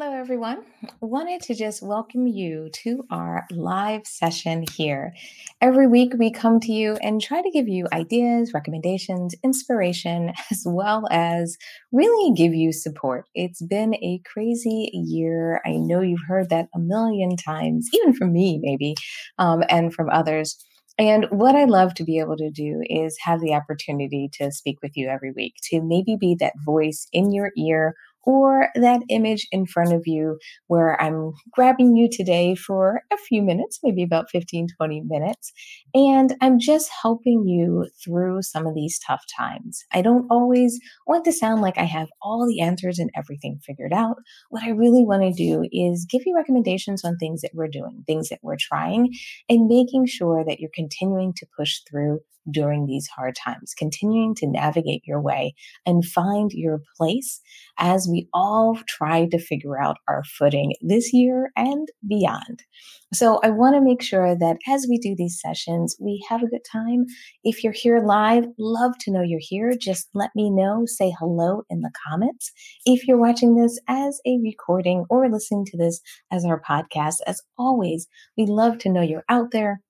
Hello, everyone. Wanted to just welcome you to our live session here. Every week, we come to you and try to give you ideas, recommendations, inspiration, as well as really give you support. It's been a crazy year. I know you've heard that a million times, even from me, maybe, um, and from others. And what I love to be able to do is have the opportunity to speak with you every week, to maybe be that voice in your ear or that image in front of you where I'm grabbing you today for a few minutes, maybe about 15, 20 minutes. And I'm just helping you through some of these tough times. I don't always want to sound like I have all the answers and everything figured out. What I really want to do is give you recommendations on things that we're doing, things that we're trying, and making sure that you're continuing to push through during these hard times, continuing to navigate your way and find your place as we all try to figure out our footing this year and beyond. So I want to make sure that as we do these sessions, we have a good time. If you're here live, love to know you're here. Just let me know, say hello in the comments. If you're watching this as a recording or listening to this as our podcast, as always, we love to know you're out there.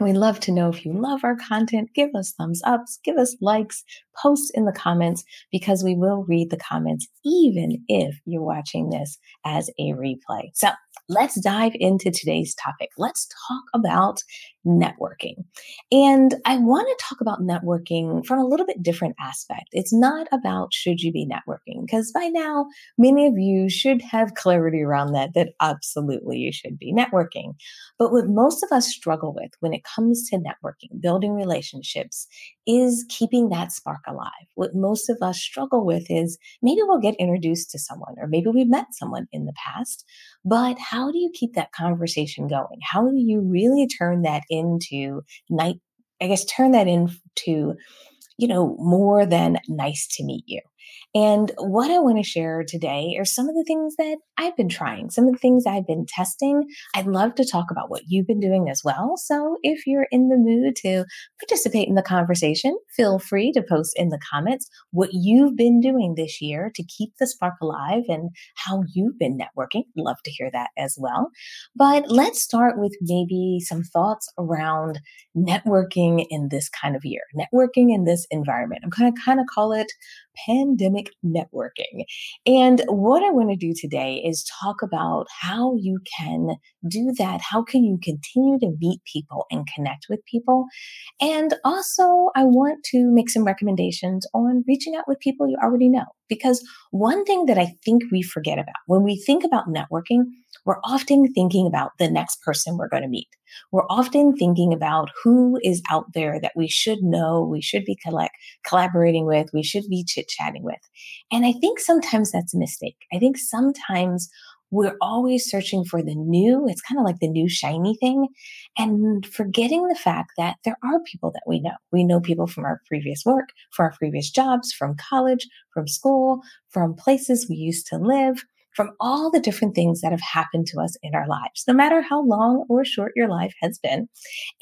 We love to know if you love our content. Give us thumbs ups, give us likes, post in the comments because we will read the comments even if you're watching this as a replay. So let's dive into today's topic. Let's talk about networking. And I want to talk about networking from a little bit different aspect. It's not about should you be networking, because by now, many of you should have clarity around that, that absolutely you should be networking. But what most of us struggle with when it comes to networking, building relationships, is keeping that spark alive. What most of us struggle with is maybe we'll get introduced to someone, or maybe we've met someone in the past, but how do you keep that conversation going? How do you really turn that into night? I guess turn that into, you know, more than nice to meet you. And what I want to share today are some of the things that I've been trying, some of the things I've been testing. I'd love to talk about what you've been doing as well. So if you're in the mood to participate in the conversation, feel free to post in the comments what you've been doing this year to keep the spark alive and how you've been networking. Love to hear that as well. But let's start with maybe some thoughts around networking in this kind of year, networking in this environment. I'm going to kind of call it pandemic networking. And what I want to do today is talk about how you can do that. How can you continue to meet people and connect with people? And also, I want to make some recommendations on reaching out with people you already know. Because one thing that I think we forget about when we think about networking, we're often thinking about the next person we're going to meet. We're often thinking about who is out there that we should know, we should be collect, collaborating with, we should be chit chatting with. And I think sometimes that's a mistake. I think sometimes we're always searching for the new. It's kind of like the new shiny thing and forgetting the fact that there are people that we know. We know people from our previous work, from our previous jobs, from college, from school, from places we used to live from all the different things that have happened to us in our lives, no matter how long or short your life has been.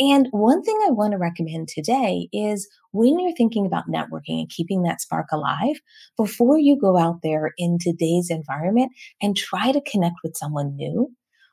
And one thing I want to recommend today is when you're thinking about networking and keeping that spark alive, before you go out there in today's environment and try to connect with someone new,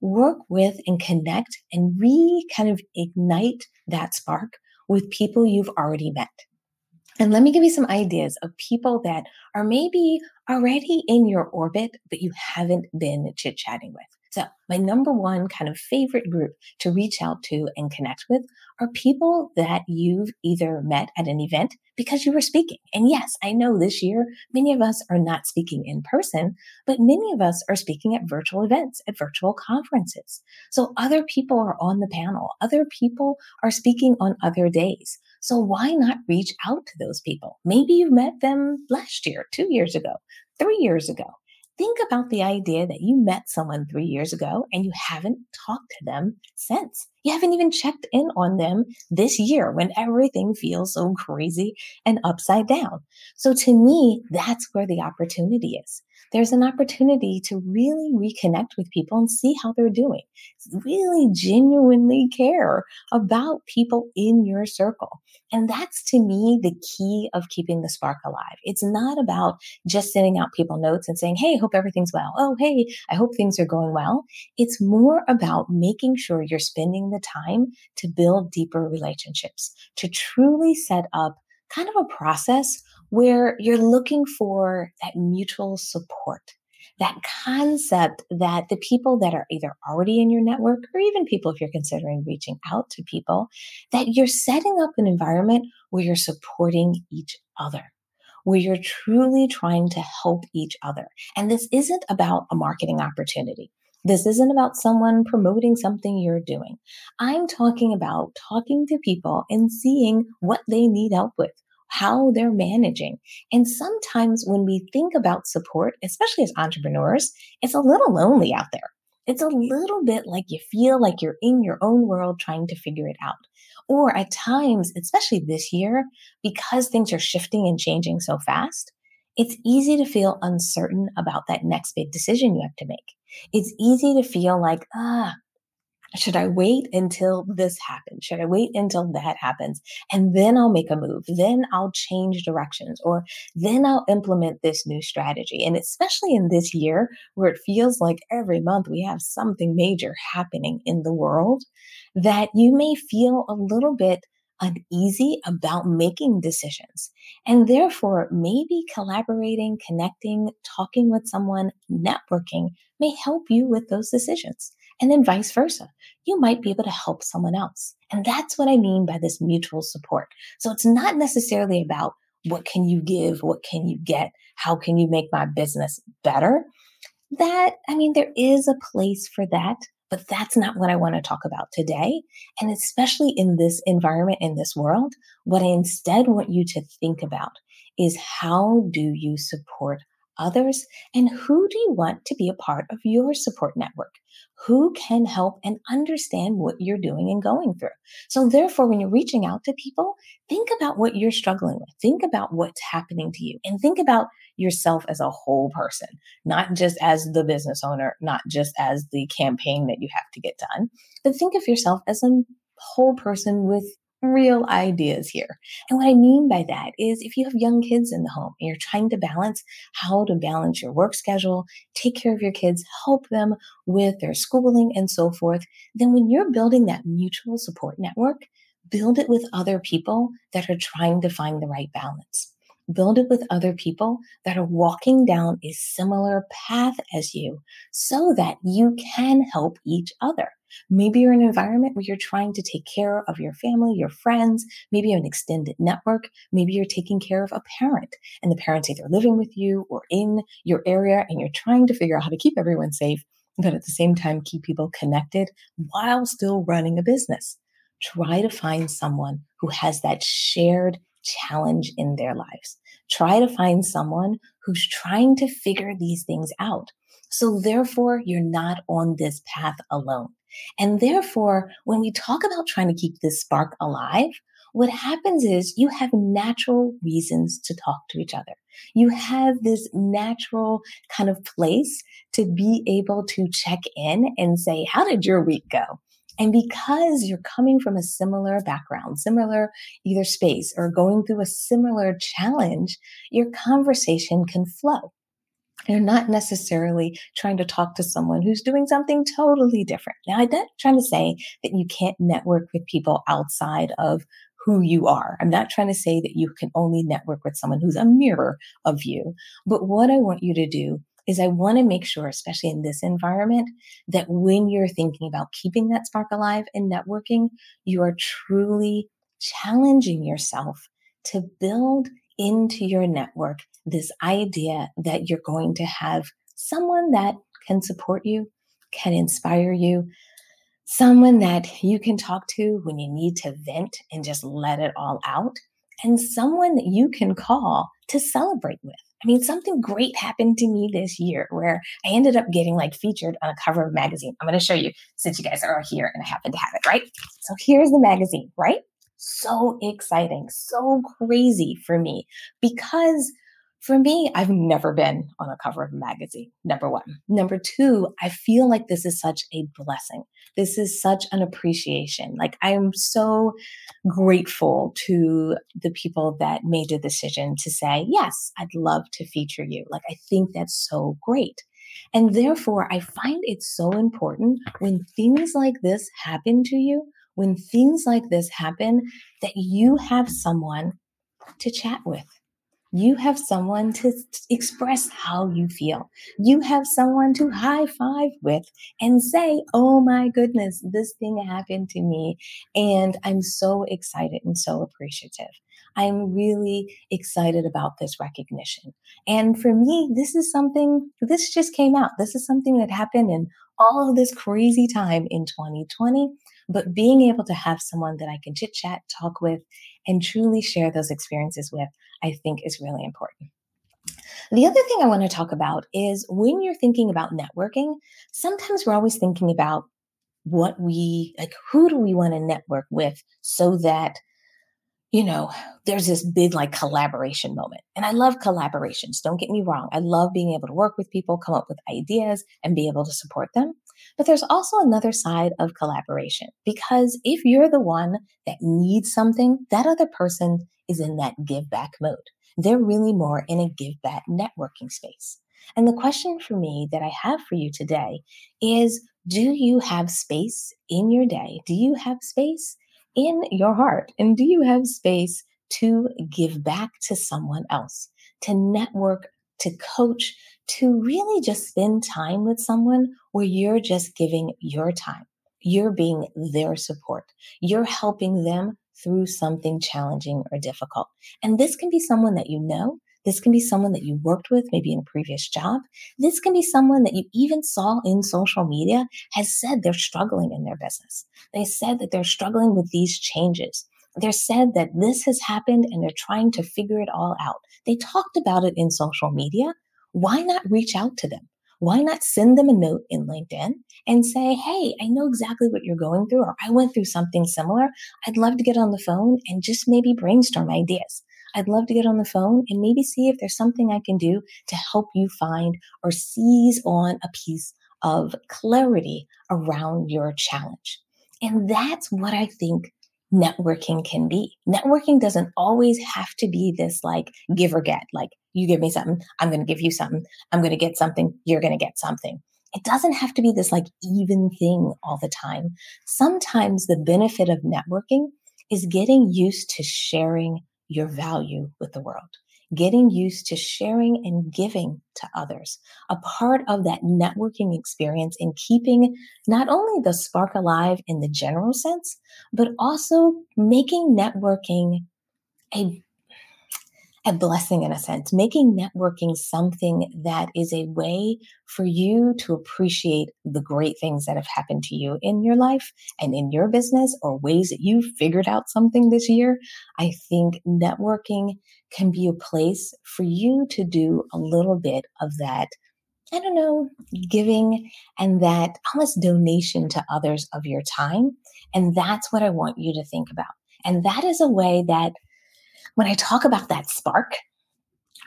work with and connect and re kind of ignite that spark with people you've already met. And let me give you some ideas of people that are maybe already in your orbit, but you haven't been chit chatting with. So, my number one kind of favorite group to reach out to and connect with are people that you've either met at an event because you were speaking. And yes, I know this year many of us are not speaking in person, but many of us are speaking at virtual events, at virtual conferences. So other people are on the panel, other people are speaking on other days. So why not reach out to those people? Maybe you met them last year, two years ago, three years ago. Think about the idea that you met someone three years ago and you haven't talked to them since. You haven't even checked in on them this year when everything feels so crazy and upside down. So to me, that's where the opportunity is. There's an opportunity to really reconnect with people and see how they're doing. Really genuinely care about people in your circle. And that's to me the key of keeping the spark alive. It's not about just sending out people notes and saying, Hey, hope everything's well. Oh, hey, I hope things are going well. It's more about making sure you're spending the time to build deeper relationships, to truly set up kind of a process where you're looking for that mutual support that concept that the people that are either already in your network or even people if you're considering reaching out to people that you're setting up an environment where you're supporting each other where you're truly trying to help each other. And this isn't about a marketing opportunity. This isn't about someone promoting something you're doing. I'm talking about talking to people and seeing what they need help with how they're managing. And sometimes when we think about support, especially as entrepreneurs, it's a little lonely out there. It's a little bit like you feel like you're in your own world trying to figure it out. Or at times, especially this year, because things are shifting and changing so fast, it's easy to feel uncertain about that next big decision you have to make. It's easy to feel like, ah, should I wait until this happens? Should I wait until that happens? And then I'll make a move. Then I'll change directions or then I'll implement this new strategy. And especially in this year where it feels like every month we have something major happening in the world, that you may feel a little bit uneasy about making decisions. And therefore, maybe collaborating, connecting, talking with someone, networking may help you with those decisions. And then vice versa. You might be able to help someone else. And that's what I mean by this mutual support. So it's not necessarily about what can you give? What can you get? How can you make my business better? That, I mean, there is a place for that, but that's not what I want to talk about today. And especially in this environment, in this world, what I instead want you to think about is how do you support others and who do you want to be a part of your support network? who can help and understand what you're doing and going through. So therefore, when you're reaching out to people, think about what you're struggling with. Think about what's happening to you and think about yourself as a whole person, not just as the business owner, not just as the campaign that you have to get done, but think of yourself as a whole person with real ideas here. And what I mean by that is if you have young kids in the home and you're trying to balance how to balance your work schedule, take care of your kids, help them with their schooling and so forth, then when you're building that mutual support network, build it with other people that are trying to find the right balance. Build it with other people that are walking down a similar path as you so that you can help each other. Maybe you're in an environment where you're trying to take care of your family, your friends, maybe you have an extended network. Maybe you're taking care of a parent and the parent's either living with you or in your area and you're trying to figure out how to keep everyone safe, but at the same time, keep people connected while still running a business. Try to find someone who has that shared challenge in their lives. Try to find someone who's trying to figure these things out. So therefore, you're not on this path alone. And therefore, when we talk about trying to keep this spark alive, what happens is you have natural reasons to talk to each other. You have this natural kind of place to be able to check in and say, how did your week go? And because you're coming from a similar background, similar either space or going through a similar challenge, your conversation can flow. You're not necessarily trying to talk to someone who's doing something totally different. Now, I'm not trying to say that you can't network with people outside of who you are. I'm not trying to say that you can only network with someone who's a mirror of you. But what I want you to do is I want to make sure, especially in this environment, that when you're thinking about keeping that spark alive and networking, you are truly challenging yourself to build into your network this idea that you're going to have someone that can support you, can inspire you, someone that you can talk to when you need to vent and just let it all out, and someone that you can call to celebrate with. I mean, something great happened to me this year where I ended up getting like featured on a cover of a magazine. I'm going to show you since you guys are here and I happen to have it, right? So here's the magazine, right? So exciting, so crazy for me because for me, I've never been on a cover of a magazine, number one. Number two, I feel like this is such a blessing. This is such an appreciation. Like, I am so grateful to the people that made the decision to say, yes, I'd love to feature you. Like, I think that's so great. And therefore, I find it so important when things like this happen to you, when things like this happen, that you have someone to chat with you have someone to express how you feel. You have someone to high five with and say, Oh my goodness, this thing happened to me. And I'm so excited and so appreciative. I'm really excited about this recognition. And for me, this is something, this just came out. This is something that happened in all of this crazy time in 2020. But being able to have someone that I can chit chat, talk with, and truly share those experiences with, I think is really important. The other thing I want to talk about is when you're thinking about networking, sometimes we're always thinking about what we like, who do we want to network with so that you know, there's this big like collaboration moment. And I love collaborations. Don't get me wrong. I love being able to work with people, come up with ideas, and be able to support them. But there's also another side of collaboration because if you're the one that needs something, that other person is in that give back mode. They're really more in a give back networking space. And the question for me that I have for you today is do you have space in your day? Do you have space in your heart? And do you have space to give back to someone else, to network, to coach, to really just spend time with someone where you're just giving your time? You're being their support. You're helping them through something challenging or difficult. And this can be someone that you know. This can be someone that you worked with, maybe in a previous job. This can be someone that you even saw in social media has said they're struggling in their business. They said that they're struggling with these changes. They're said that this has happened and they're trying to figure it all out. They talked about it in social media. Why not reach out to them? Why not send them a note in LinkedIn and say, Hey, I know exactly what you're going through, or I went through something similar. I'd love to get on the phone and just maybe brainstorm ideas. I'd love to get on the phone and maybe see if there's something I can do to help you find or seize on a piece of clarity around your challenge. And that's what I think networking can be. Networking doesn't always have to be this like give or get, like you give me something, I'm going to give you something, I'm going to get something, you're going to get something. It doesn't have to be this like even thing all the time. Sometimes the benefit of networking is getting used to sharing your value with the world, getting used to sharing and giving to others, a part of that networking experience in keeping not only the spark alive in the general sense, but also making networking a a blessing in a sense, making networking something that is a way for you to appreciate the great things that have happened to you in your life and in your business or ways that you figured out something this year. I think networking can be a place for you to do a little bit of that I don't know, giving and that almost donation to others of your time. And that's what I want you to think about. And that is a way that when I talk about that spark,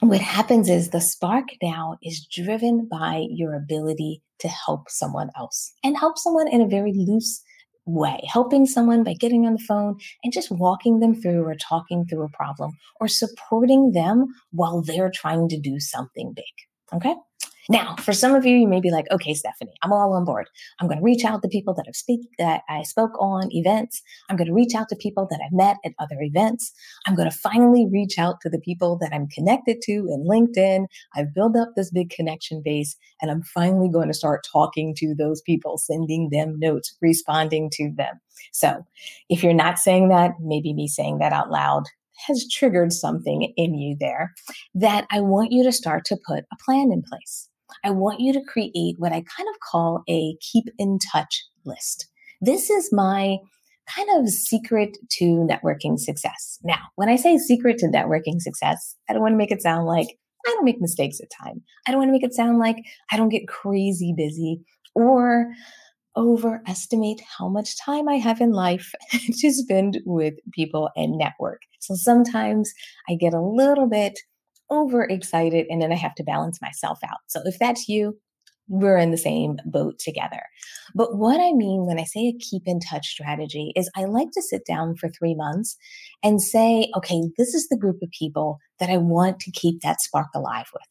what happens is the spark now is driven by your ability to help someone else and help someone in a very loose way, helping someone by getting on the phone and just walking them through or talking through a problem or supporting them while they're trying to do something big. Okay. Now, for some of you, you may be like, okay, Stephanie, I'm all on board. I'm going to reach out to people that I've speak that I spoke on events. I'm going to reach out to people that I've met at other events. I'm going to finally reach out to the people that I'm connected to in LinkedIn. I've built up this big connection base and I'm finally going to start talking to those people, sending them notes, responding to them. So if you're not saying that, maybe me saying that out loud has triggered something in you there that I want you to start to put a plan in place. I want you to create what I kind of call a keep in touch list. This is my kind of secret to networking success. Now, when I say secret to networking success, I don't want to make it sound like I don't make mistakes at time. I don't want to make it sound like I don't get crazy busy or overestimate how much time I have in life to spend with people and network. So sometimes I get a little bit overexcited and then I have to balance myself out. So if that's you, we're in the same boat together. But what I mean when I say a keep in touch strategy is I like to sit down for three months and say, okay, this is the group of people that I want to keep that spark alive with.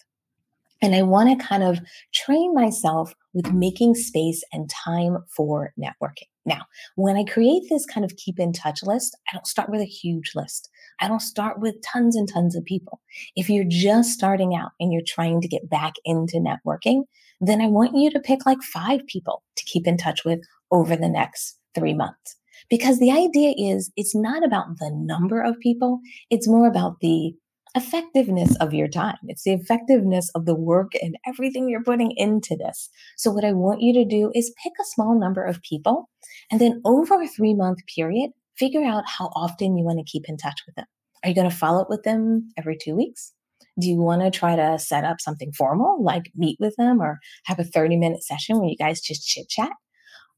And I want to kind of train myself with making space and time for networking. Now, when I create this kind of keep in touch list, I don't start with a huge list. I don't start with tons and tons of people. If you're just starting out and you're trying to get back into networking, then I want you to pick like five people to keep in touch with over the next three months. Because the idea is it's not about the number of people. It's more about the effectiveness of your time. It's the effectiveness of the work and everything you're putting into this. So what I want you to do is pick a small number of people and then over a three month period, figure out how often you want to keep in touch with them. Are you going to follow up with them every two weeks? Do you want to try to set up something formal, like meet with them or have a 30 minute session where you guys just chit chat?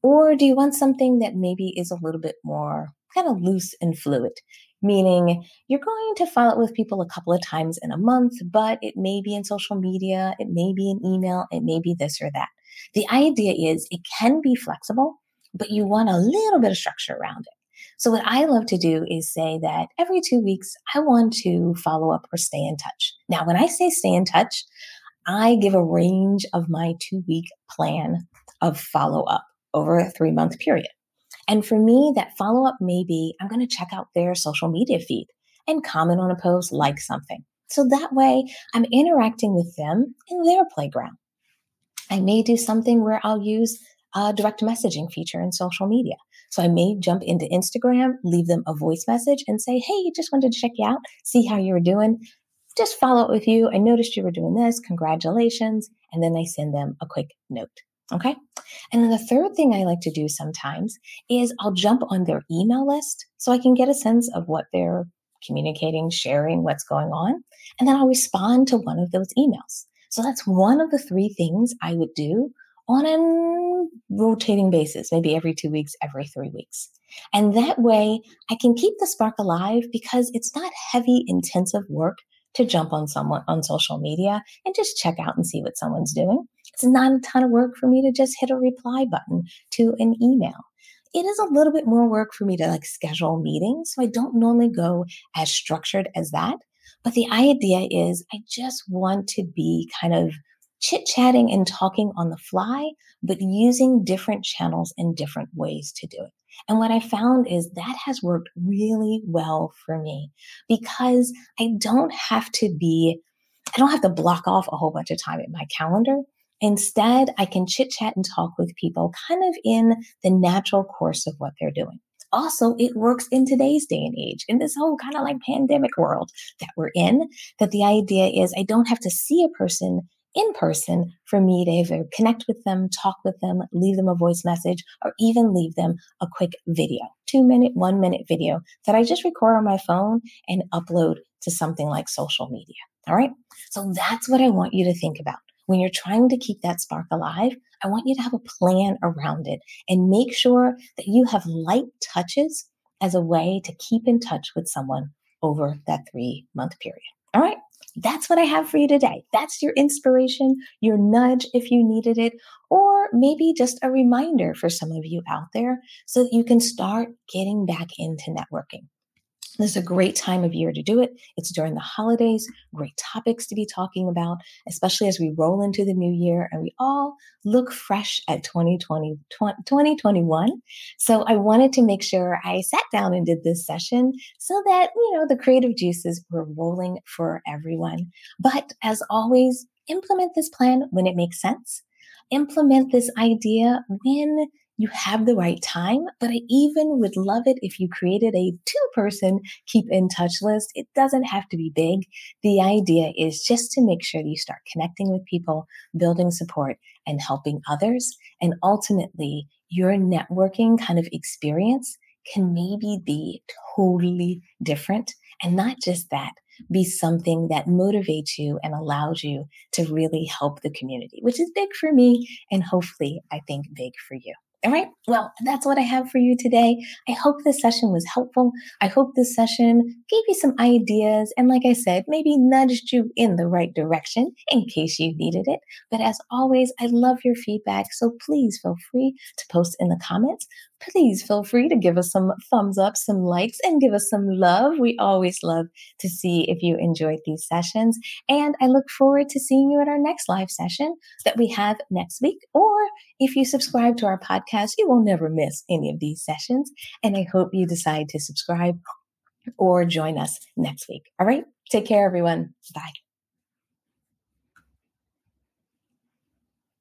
Or do you want something that maybe is a little bit more kind of loose and fluid? Meaning you're going to follow up with people a couple of times in a month, but it may be in social media, it may be an email, it may be this or that. The idea is it can be flexible, but you want a little bit of structure around it. So, what I love to do is say that every two weeks, I want to follow up or stay in touch. Now, when I say stay in touch, I give a range of my two week plan of follow up over a three month period. And for me, that follow up may be I'm going to check out their social media feed and comment on a post, like something. So that way I'm interacting with them in their playground. I may do something where I'll use a direct messaging feature in social media. So I may jump into Instagram, leave them a voice message and say, Hey, just wanted to check you out, see how you were doing. Just follow up with you. I noticed you were doing this. Congratulations. And then I send them a quick note. Okay. And then the third thing I like to do sometimes is I'll jump on their email list so I can get a sense of what they're communicating, sharing, what's going on. And then I'll respond to one of those emails. So that's one of the three things I would do on a rotating basis, maybe every two weeks, every three weeks. And that way I can keep the spark alive because it's not heavy, intensive work to jump on someone on social media and just check out and see what someone's doing. It's not a ton of work for me to just hit a reply button to an email. It is a little bit more work for me to like schedule meetings. So I don't normally go as structured as that. But the idea is I just want to be kind of chit chatting and talking on the fly, but using different channels and different ways to do it. And what I found is that has worked really well for me because I don't have to be, I don't have to block off a whole bunch of time in my calendar. Instead, I can chit chat and talk with people kind of in the natural course of what they're doing. Also, it works in today's day and age, in this whole kind of like pandemic world that we're in, that the idea is I don't have to see a person in person for me to either connect with them, talk with them, leave them a voice message, or even leave them a quick video, two minute, one minute video that I just record on my phone and upload to something like social media. All right. So that's what I want you to think about when you're trying to keep that spark alive, I want you to have a plan around it and make sure that you have light touches as a way to keep in touch with someone over that three month period. All right. That's what I have for you today. That's your inspiration, your nudge if you needed it, or maybe just a reminder for some of you out there so that you can start getting back into networking. This is a great time of year to do it. It's during the holidays, great topics to be talking about, especially as we roll into the new year and we all look fresh at 2020, 2021. So I wanted to make sure I sat down and did this session so that, you know, the creative juices were rolling for everyone. But as always, implement this plan when it makes sense. Implement this idea when you have the right time, but I even would love it if you created a two person keep in touch list. It doesn't have to be big. The idea is just to make sure that you start connecting with people, building support, and helping others. And ultimately, your networking kind of experience can maybe be totally different. And not just that, be something that motivates you and allows you to really help the community, which is big for me and hopefully I think big for you. All right. Well, that's what I have for you today. I hope this session was helpful. I hope this session gave you some ideas and, like I said, maybe nudged you in the right direction in case you needed it. But as always, I love your feedback. So please feel free to post in the comments please feel free to give us some thumbs up, some likes, and give us some love. We always love to see if you enjoyed these sessions. And I look forward to seeing you at our next live session that we have next week. Or if you subscribe to our podcast, you will never miss any of these sessions. And I hope you decide to subscribe or join us next week. All right. Take care, everyone. Bye.